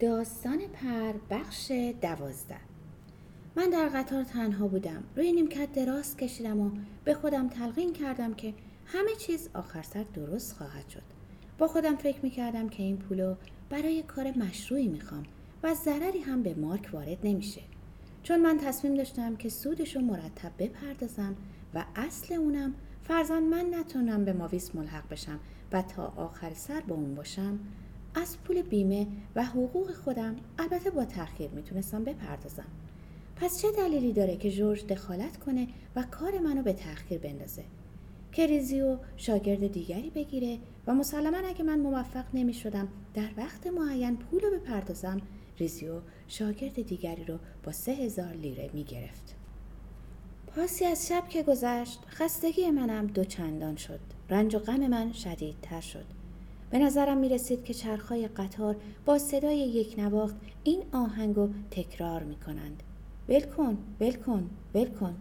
داستان پر بخش دوازده. من در قطار تنها بودم. روی نیمکت دراز کشیدم و به خودم تلقین کردم که همه چیز آخر سر درست خواهد شد. با خودم فکر می‌کردم که این پولو برای کار مشروعی می‌خوام و ضرری هم به مارک وارد نمیشه. چون من تصمیم داشتم که سودش رو مرتب بپردازم و اصل اونم فرزن من نتونم به ماویس ملحق بشم و تا آخر سر با اون باشم از پول بیمه و حقوق خودم البته با تأخیر می‌تونستم بپردازم. پس چه دلیلی داره که جورج دخالت کنه و کار منو به تأخیر بندازه؟ که ریزیو شاگرد دیگری بگیره و مسلما اگه من موفق نمی شدم در وقت معین پول رو بپردازم ریزیو شاگرد دیگری رو با سه هزار لیره می گرفت. پاسی از شب که گذشت خستگی منم دوچندان شد. رنج و غم من شدیدتر شد. به نظرم می رسید که چرخهای قطار با صدای یک نواخت این آهنگو تکرار می کنند. ولکن، ولکن، ولکن.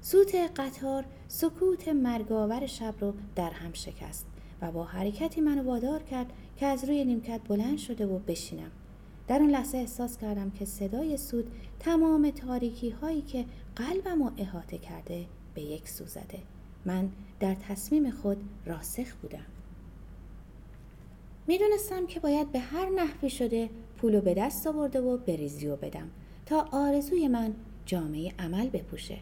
سوت قطار سکوت مرگاور شب رو در هم شکست و با حرکتی منو وادار کرد که از روی نیمکت بلند شده و بشینم. در اون لحظه احساس کردم که صدای سود تمام تاریکی هایی که قلبم رو احاطه کرده به یک سو زده. من در تصمیم خود راسخ بودم. می‌دونستم که باید به هر نحوی شده پولو به دست آورده و بریزیو بدم تا آرزوی من جامعه عمل بپوشه.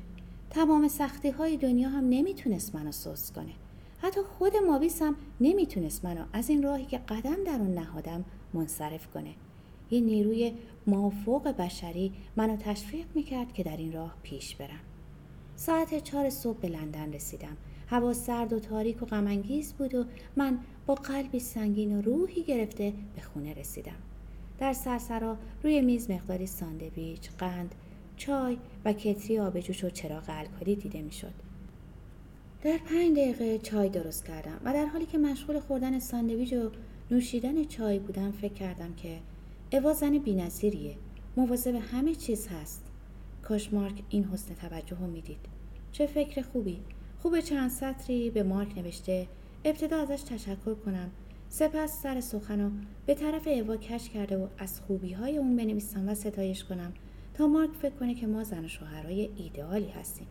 تمام سختی های دنیا هم نمی‌تونست منو سوس کنه. حتی خود ماویس هم نمی‌تونست منو از این راهی که قدم در اون نهادم منصرف کنه. یه نیروی مافوق بشری منو تشویق می‌کرد که در این راه پیش برم. ساعت چهار صبح به لندن رسیدم. هوا سرد و تاریک و غمانگیز بود و من با قلبی سنگین و روحی گرفته به خونه رسیدم. در سرسرا روی میز مقداری ساندویچ قند چای و کتری آب جوش و چراغ الکلی دیده می‌شد. در پنج دقیقه چای درست کردم و در حالی که مشغول خوردن ساندویچ و نوشیدن چای بودم فکر کردم که اوا زن بینظیریه. مواظب همه چیز هست. کاش مارک این حسن توجه رو می‌دید. چه فکر خوبی. خوب چند سطری به مارک نوشته ابتدا ازش تشکر کنم. سپس سر سخن به طرف اوا کش کرده و از خوبی های اون بنویسم و ستایش کنم تا مارک فکر کنه که ما زن و شوهرای ایدئالی هستیم.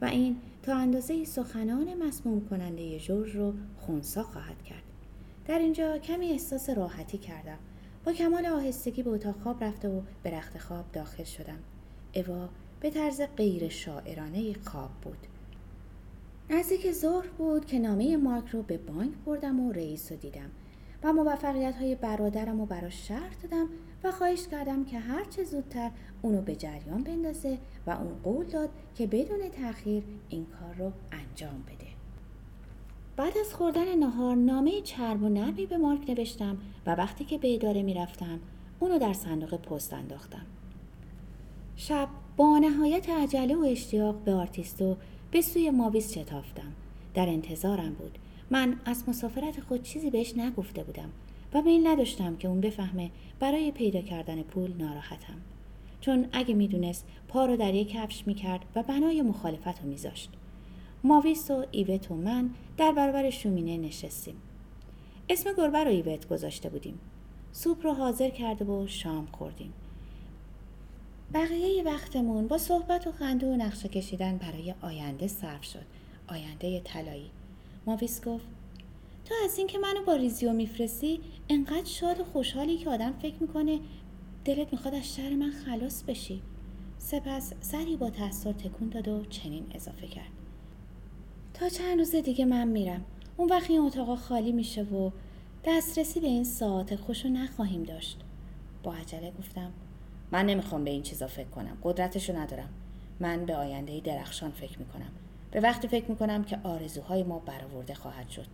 و این تا اندازه سخنان مسموم کننده جورج رو خونسا خواهد کرد. در اینجا کمی احساس راحتی کردم. با کمال آهستگی به اتاق خواب رفته و به رخت خواب داخل شدم. اوا به طرز غیر شاعرانه خواب بود. نزدیک ظهر بود که نامه مارک رو به بانک بردم و رئیس رو دیدم و موفقیت های برادرم رو براش شرح دادم و خواهش کردم که هر چه زودتر اونو به جریان بندازه و اون قول داد که بدون تاخیر این کار رو انجام بده. بعد از خوردن نهار نامه چرب و نرمی به مارک نوشتم و وقتی که به اداره می‌رفتم اونو در صندوق پست انداختم. شب با نهایت عجله و اشتیاق به آرتیستو به سوی ماویس شتافتم. در انتظارم بود. من از مسافرت خود چیزی بهش نگفته بودم و میل نداشتم که اون بفهمه برای پیدا کردن پول ناراحتم. چون اگه می‌دونست پا رو در یک کفش می‌کرد و بنای مخالفت رو میذاشت. ماویس و ایوت و من در برابر شومینه نشستیم. اسم گربه رو ایوت گذاشته بودیم. سوپ رو حاضر کرده و شام خوردیم. بقیه وقتمون با صحبت و خنده و نقشه کشیدن برای آینده صرف شد. آینده طلایی. ماویس گفت تو از اینکه منو با ریزیو میفرستی انقدر شاد و خوشحالی که آدم فکر می‌کنه دلت می‌خواد از شر من خلاص بشی. سپس سری با تأثیر تکون داد و چنین اضافه کرد. تا چند روز دیگه من میرم. اون وقت این اتاقا خالی میشه و دسترسی به این ساعت خوشو نخواهیم داشت. با عجله گفتم من نمی‌خوام به این چیزا فکر کنم. قدرتشو ندارم. من به آینده درخشان فکر می‌کنم. به وقتی فکر می‌کنم که آرزوهای ما برآورده خواهد شد.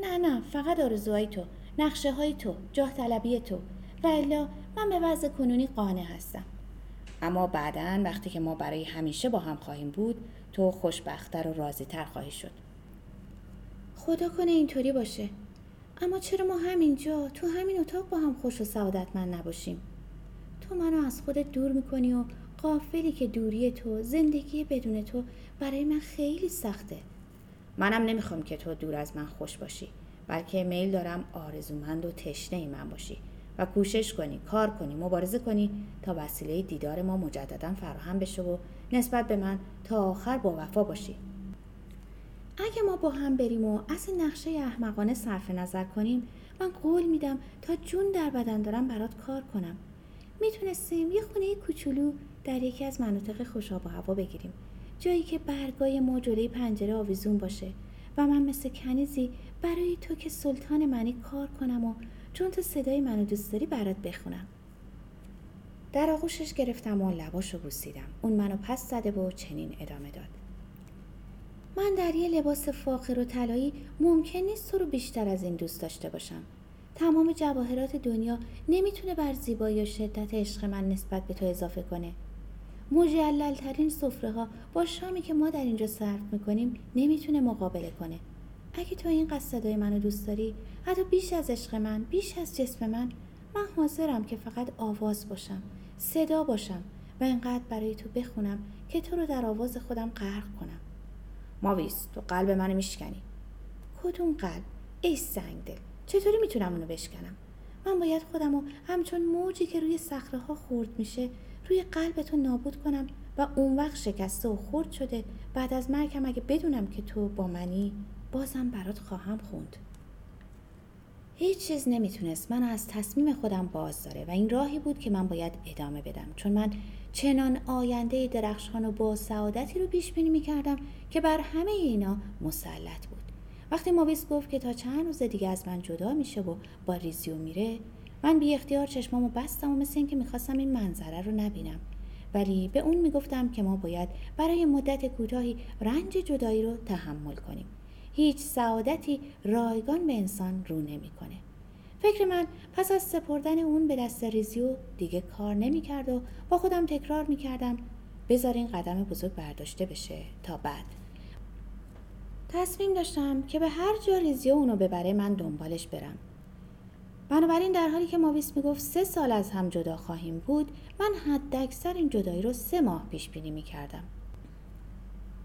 نه نه فقط آرزوهای تو نقشه های تو جاه طلبی تو. و الا من به وضع کنونی قانع هستم. اما بعدا وقتی که ما برای همیشه با هم خواهیم بود تو خوشبختتر و راضیتر خواهی شد. خدا کنه اینطوری باشه. اما چرا ما همینجا تو همین اتاق با هم خوش و سعادتمند نباشیم؟ تو منو از خودت دور می‌کنی و قافلی که دوری تو زندگی بدون تو برای من خیلی سخته. منم نمی‌خوام که تو دور از من خوش باشی بلکه میل دارم آرزومند و تشنه من باشی و کوشش کنی کار کنی مبارزه کنی تا وسیله دیدار ما مجددا فراهم بشه و نسبت به من تا آخر با وفا باشی. اگه ما با هم بریم و از نقشه احمقانه صرف نظر کنیم من قول میدم تا جون در بدن دارم برات کار کنم. می‌تونستیم یه خونه کوچولو در یکی از مناطق خوشاب و هوا بگیریم. جایی که برگای ما جلوی پنجره آویزون باشه و من مثل کنیزی برای تو که سلطان منی کار کنم و چون تو صدای منو دوست داری برات بخونم. در آغوشش گرفتم و لباشو بوسیدم. اون منو پس زده و چنین ادامه داد. من در یه لباس فاخر و طلایی ممکن نیست تو رو بیشتر از این دوست داشته باشم. تمام جواهرات دنیا نمی‌تونه بر زیبایی و شدت عشق من نسبت به تو اضافه کنه. مجللترین سفره ها با شامی که ما در اینجا صرف می‌کنیم نمی‌تونه مقابله کنه. اگه تو این قصدای منو دوست داری حتی بیش از عشق من بیش از جسم من من حاضرم که فقط آواز باشم صدا باشم و انقدر برای تو بخونم که تو رو در آواز خودم غرق کنم. ماویس تو قلب منو میشکنی. کدوم قلب؟ ای سنگ دل. چطوری می‌تونم اونو بشکنم؟ من باید خودم رو همچون موجی که روی صخره ها خورد میشه روی قلب تو نابود کنم و اون وقت شکسته و خورد شده بعد از مرگم اگه بدونم که تو با منی بازم برات خواهم خوند. هیچ چیز نمی‌تونست. من از تصمیم خودم باز داره و این راهی بود که من باید ادامه بدم. چون من چنان آینده درخشان و با سعادتی رو پیش بینی می‌کردم که بر همه اینا مسلط بود. وقتی مویس گفت که تا چند روز دیگه از من جدا میشه و با ریزیو میره من بی اختیار چشمامو بستم و مثل اینکه می‌خواستم این منظره رو نبینم. ولی به اون می‌گفتم که ما باید برای مدت کوتاهی رنج جدایی رو تحمل کنیم. هیچ سعادتی رایگان به انسان رو نمی‌کنه. فکر من پس از سپردن اون به دست ریزیو دیگه کار نمی‌کرد و با خودم تکرار می‌کردم بذار این قدم بزرگ برداشته بشه تا بعد. تصمیم داشتم که به هر جا ریزیو اونو ببره من دنبالش برم. بنابراین در حالی که ماویس می‌گفت سه سال از هم جدا خواهیم بود من حد اکثر این جدایی رو سه ماه پیش بینی می‌کردم.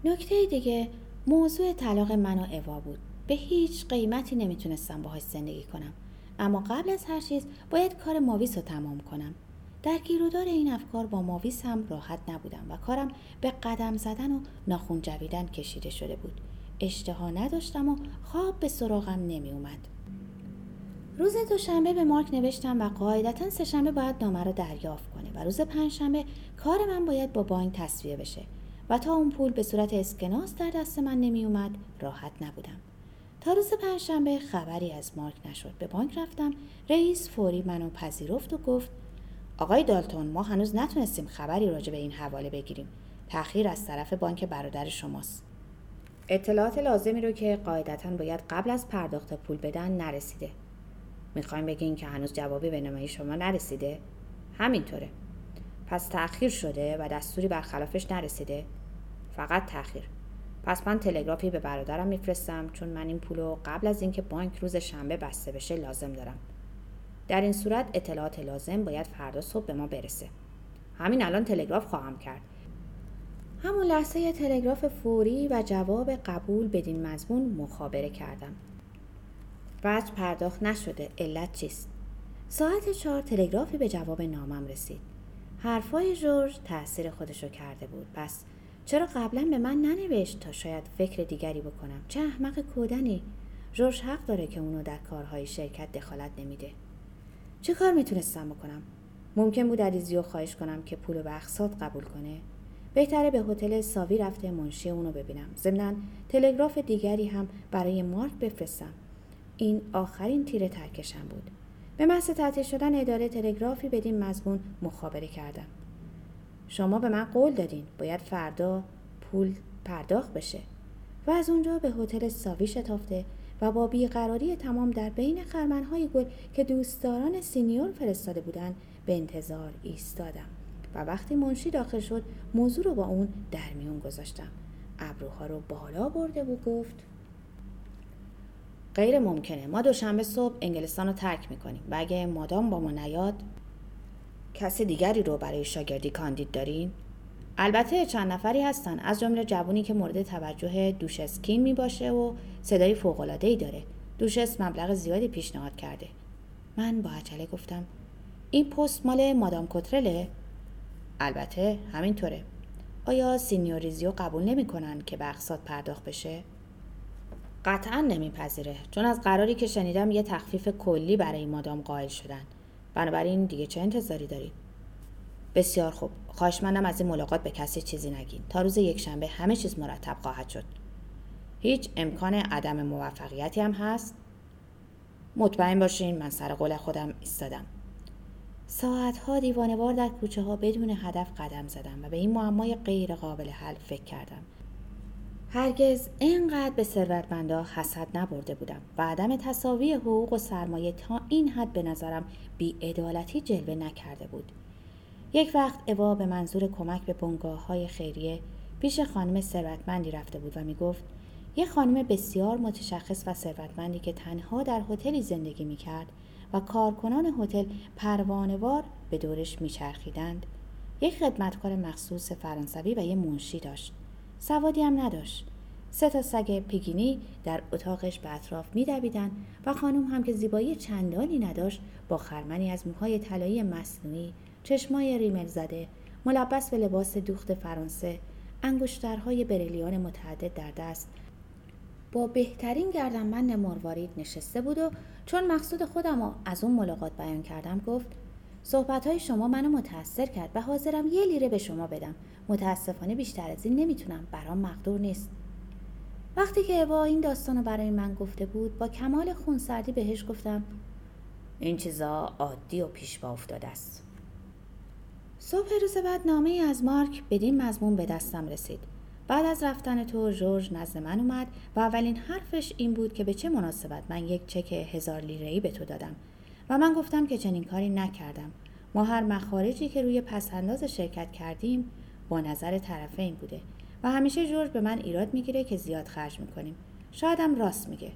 نکته دیگه موضوع طلاق من و اوا بود. به هیچ قیمتی نمی‌تونستم باهاش زندگی کنم. اما قبل از هر چیز باید کار ماویس رو تمام کنم. در گیرودار این افکار با ماویس هم راحت نبودم و کارم به قدم زدن و ناخون جویدن کشیده شده بود. اشتها نداشتم و خواب به سراغم نمی اومد. روز دوشنبه به مارک نوشتم و قاعدتا سهشنبه باید نامه رو دریافت کنه و روز پنجشنبه کار من باید با بانک تصویه بشه و تا اون پول به صورت اسکناس در دست من نمی اومد راحت نبودم. تا روز پنجشنبه خبری از مارک نشد. به بانک رفتم رئیس فوری منو پذیرفت و گفت آقای دالتون ما هنوز نتونستیم خبری راجع به این حواله بگیریم. تأخیر از طرف بانک برادر شماست. اطلاعات لازمی رو که قاعدتا باید قبل از پرداخت پول بدن نرسیده. می‌خوایم بگین که هنوز جوابی به نمایی شما نرسیده. همینطوره. پس تأخیر شده و دستوری برخلافش نرسیده. فقط تأخیر. پس من تلگرافی به برادرم میفرستم چون من این پولو قبل از اینکه بانک روز شنبه بسته بشه لازم دارم. در این صورت اطلاعات لازم باید فردا صبح به ما برسه. همین الان تلگراف خواهم کرد. همون لحظه تلگراف فوری و جواب قبول بدین مضمون مخابره کردم. بعد پرداخت نشده علت چیست؟ ساعت چهار تلگرافی به جواب نامم رسید. حرفای جورج تاثیر خودشو کرده بود. پس چرا قبلا به من ننوشت تا شاید فکر دیگری بکنم؟ چه احمق کودنی. جورج حق داره که اونو در کارهای شرکت دخالت نمیده. چه کار می‌تونستم بکنم؟ ممکن بود علیزیو خواهش کنم که پول به اقساط قبول کنه؟ بهتره به هتل ساوی رفته منشی اونو ببینم. ضمنا تلگراف دیگری هم برای مارک بفرستم. این آخرین تیر ترکشم بود. به محض تعطیل شدن اداره تلگرافی بدین مضمون مخابره کردم. شما به من قول دادین. باید فردا پول پرداخت بشه. و از اونجا به هتل ساوی شتافته و با بیقراری تمام در بین خرمنهای گل که دوستداران سینیور فرستاده بودن به انتظار ایستادم. و وقتی منشی داخل شد موضوع رو با اون در میون گذاشتم. ابروها رو بالا برده و گفت غیر ممکنه. ما دوشنبه صبح انگلستان رو ترک می‌کنیم و اگه مادام با ما نیاد کسی دیگری رو برای شاگردی کاندید دارین؟ البته چند نفری هستن از جمله جوونی که مورد توجه دوشسکین می باشه و صدای فوق ای داره. دوشس مبلغ زیادی پیشنهاد کرده. من با عجله گفتم این پست مال مادام کترله البته همینطوره. آیا سینیوریزیو قبول نمی‌کنن که به اقساط پرداخت بشه؟ قطعا نمیپذیره چون از قراری که شنیدم یه تخفیف کلی برای مادام قائل شدن. بنابراین دیگه چه انتظاری دارید؟ بسیار خوب. خواهش منم از این ملاقات به کسی چیزی نگین. تا روز یکشنبه همه چیز مرتب خواهد شد. هیچ امکان عدم موفقیتی هم هست؟ مطمئن باشین من سر قول خودم ایستادم. ساعتها دیوانوار در کوچه ها بدون هدف قدم زدم و به این معمای غیر قابل حل فکر کردم. هرگز اینقدر به ثروتمندا حسد نبرده بودم و عدم تصاوی حقوق و سرمایه تا این حد به نظرم بیعدالتی جلوه نکرده بود. یک وقت اوا به منظور کمک به بنگاه های خیریه پیش خانم ثروتمندی رفته بود و می گفت یک خانم بسیار متشخص و ثروتمندی که تنها در هتلی زندگی می کرد و کارکنان هتل پروانوار به دورش میچرخیدند. یک خدمتکار مخصوص فرانسوی و یک منشی داشت. سوادی هم نداشت. سه تا سگ پیگینی در اتاقش به اطراف میدویدند و خانم هم که زیبایی چندانی نداشت با خرمنی از موهای طلایی مصنوعی چشمای ریمل زده ملبس به لباس دوخت فرانسه انگشترهای بریلیان متعدد در دست با بهترین گردنبند مروارید نشسته بود و چون مقصود خودم رو از اون ملاقات بیان کردم گفت صحبت های شما منو متاثر کرد و حاضرم یه لیره به شما بدم. متاسفانه بیشتر از این نمی‌تونم برام مقدور نیست. وقتی که اوا این داستان رو برای من گفته بود با کمال خونسردی بهش گفتم این چیزا عادی و پیش با افتاده است. صبح روز بعد نامه از مارک بدین مضمون به دستم رسید. بعد از رفتن تو جورج نزد من اومد و اولین حرفش این بود که به چه مناسبت من یک چک هزار لیره ای به تو دادم و من گفتم که چنین کاری نکردم. ما هر مخارجی که روی پسنداز شرکت کردیم با نظر طرفین بوده و همیشه جورج به من ایراد می‌گیره که زیاد خرج می‌کنیم. شایدم راست میگه.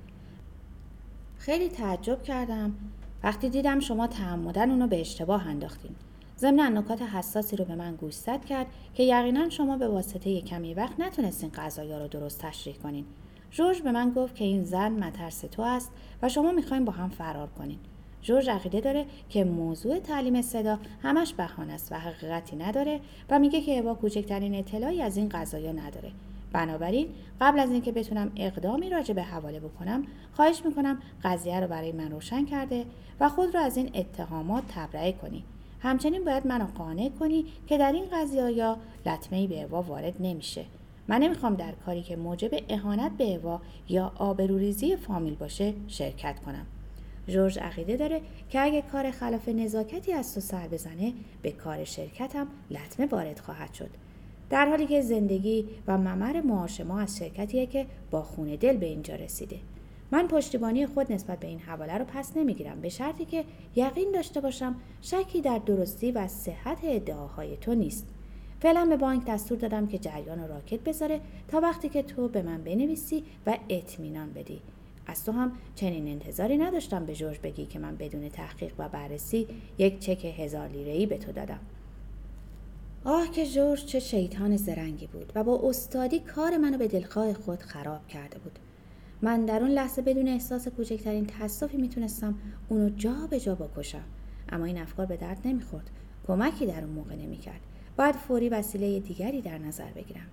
خیلی تعجب کردم. وقتی دیدم شما تعمدن اونو به اشتباه انداختین. ضمن نکات حساسی رو به من گوشزد کرد که یقینا شما به واسطه کمی وقت نتونستین غذایا رو درست تشریح کنین. جورج به من گفت که این زن مترس تو است و شما می‌خواین با هم فرار کنین. جورج عقیده داره که موضوع تعلیم صدا همش بهانه است و حقیقتی نداره و میگه که با کوچکترین اطلاعی از این قضایا نداره. بنابراین قبل از اینکه بتونم اقدامی راجع به حواله بکنم خواهش می‌کنم قضیه رو برای من روشن کرده و خود رو از این اتهامات تبرئه کنی. همچنین باید منو قانع کنی که در این قضیه یا لطمه به اوا وارد نمیشه. من نمی‌خوام در کاری که موجب اهانت به اوا یا آبروریزی فامیل باشه شرکت کنم. جورج عقیده داره که اگه کار خلاف نزاکتی از تو سر بزنه به کار شرکتم لطمه وارد خواهد شد. در حالی که زندگی و ممر معاش ما از شرکتیه که با خونه دل به اینجا رسیده. من پشتیبانی خود نسبت به این حواله رو پس نمی‌گیرم. به شرطی که یقین داشته باشم شکی در درستی و صحت ادعاهای تو نیست. فعلا به بانک دستور دادم که جریان راکت بذاره تا وقتی که تو به من بنویسی و اطمینان بدی. از تو هم چنین انتظاری نداشتم به جورج بگی که من بدون تحقیق و بررسی یک چک هزار لیره به تو دادم. آه که جورج چه شیطان زرنگی بود و با استادی کار منو به دلخواه خود خراب کرده بود. من در اون لحظه بدون احساس کوچکترین تاسفی می‌تونستم اونو جا به جا بکشم. اما این افکار به درد نمی‌خورد. کمکی در اون موقع نمی‌کرد. باید فوری وسیله دیگری در نظر بگیرم.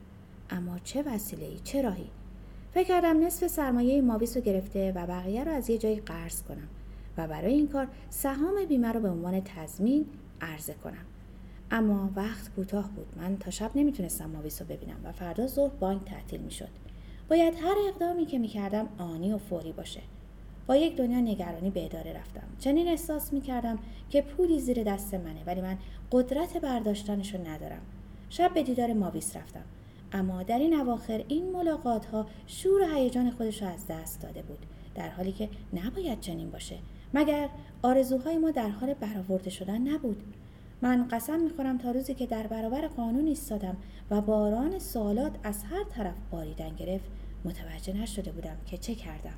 اما چه وسیله ای چه راهی؟ فکر کردم نصف سرمایه ماویس رو گرفته و بقیه رو از یه جایی قرض کنم و برای این کار سهام بیمه رو به عنوان تضمین عرضه کنم. اما وقت کوتاه بود. من تا شب نمی‌تونستم ماویس رو ببینم و فردا ظهر بانک تعطیل می‌شد. باید هر اقدامی که می‌کردم آنی و فوری باشه. با یک دنیا نگرانی به اداره رفتم. چنین احساس می‌کردم که پولی زیر دست منه ولی من قدرت برداشتنش رو ندارم. شب به دیدار ماویس رفتم. اما در این اواخر این ملاقات ها شور و هیجان خودش رو از دست داده بود در حالی که نباید چنین باشه. مگر آرزوهای ما در حال برآورده شدن نبود؟ من قسم می‌خورم تا روزی که در برابر قانون ایستادم و باران سوالات از هر طرف باریدن گرفت متوجه نشده بودم که چه کردم.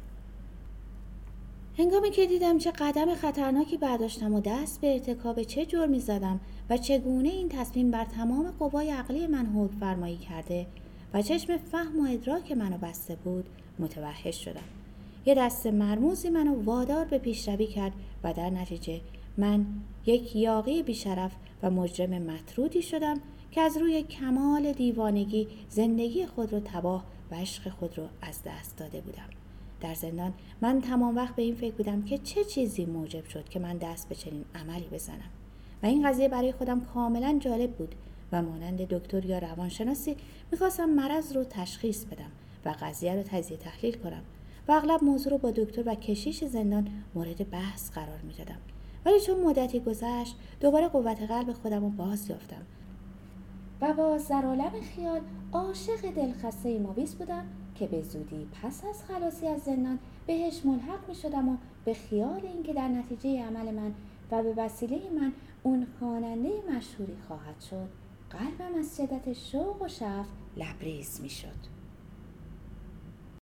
هنگامی که دیدم چه قدم خطرناکی برداشتم و دست به ارتکاب چه جرمی زدم و چگونه این تصمیم بر تمام قوای عقلی من حکم فرمایی کرده و چشم فهم و ادراک منو بسته بود متوحش شدم. یه دست مرموزی منو وادار به پیشروی کرد و در نتیجه من یک یاقی بیشرف و مجرم مطرودی شدم که از روی کمال دیوانگی زندگی خود را تباه و عشق خود را از دست داده بودم. در زندان من تمام وقت به این فکر بودم که چه چیزی موجب شد که من دست به چنین عملی بزنم. و این قضیه برای خودم کاملا جالب بود و مانند دکتر یا روانشناسی می‌خواستم مرض رو تشخیص بدم و قضیه رو تجزیه تحلیل کنم و اغلب موضوع رو با دکتر و کشیش زندان مورد بحث قرار می‌دادم. ولی چون مدتی گذشت دوباره قوت قلب خودم رو باز یافتم و با زرالم خیال عاشق دلخسته مویس بودم که به زودی پس از خلاصی از زندان بهش ملحق می شدم و به خیال اینکه در نتیجه عمل من و به وسیله من اون خواننده مشهوری خواهد شد قلبم از شدت شوق و شفت لبریز می شد.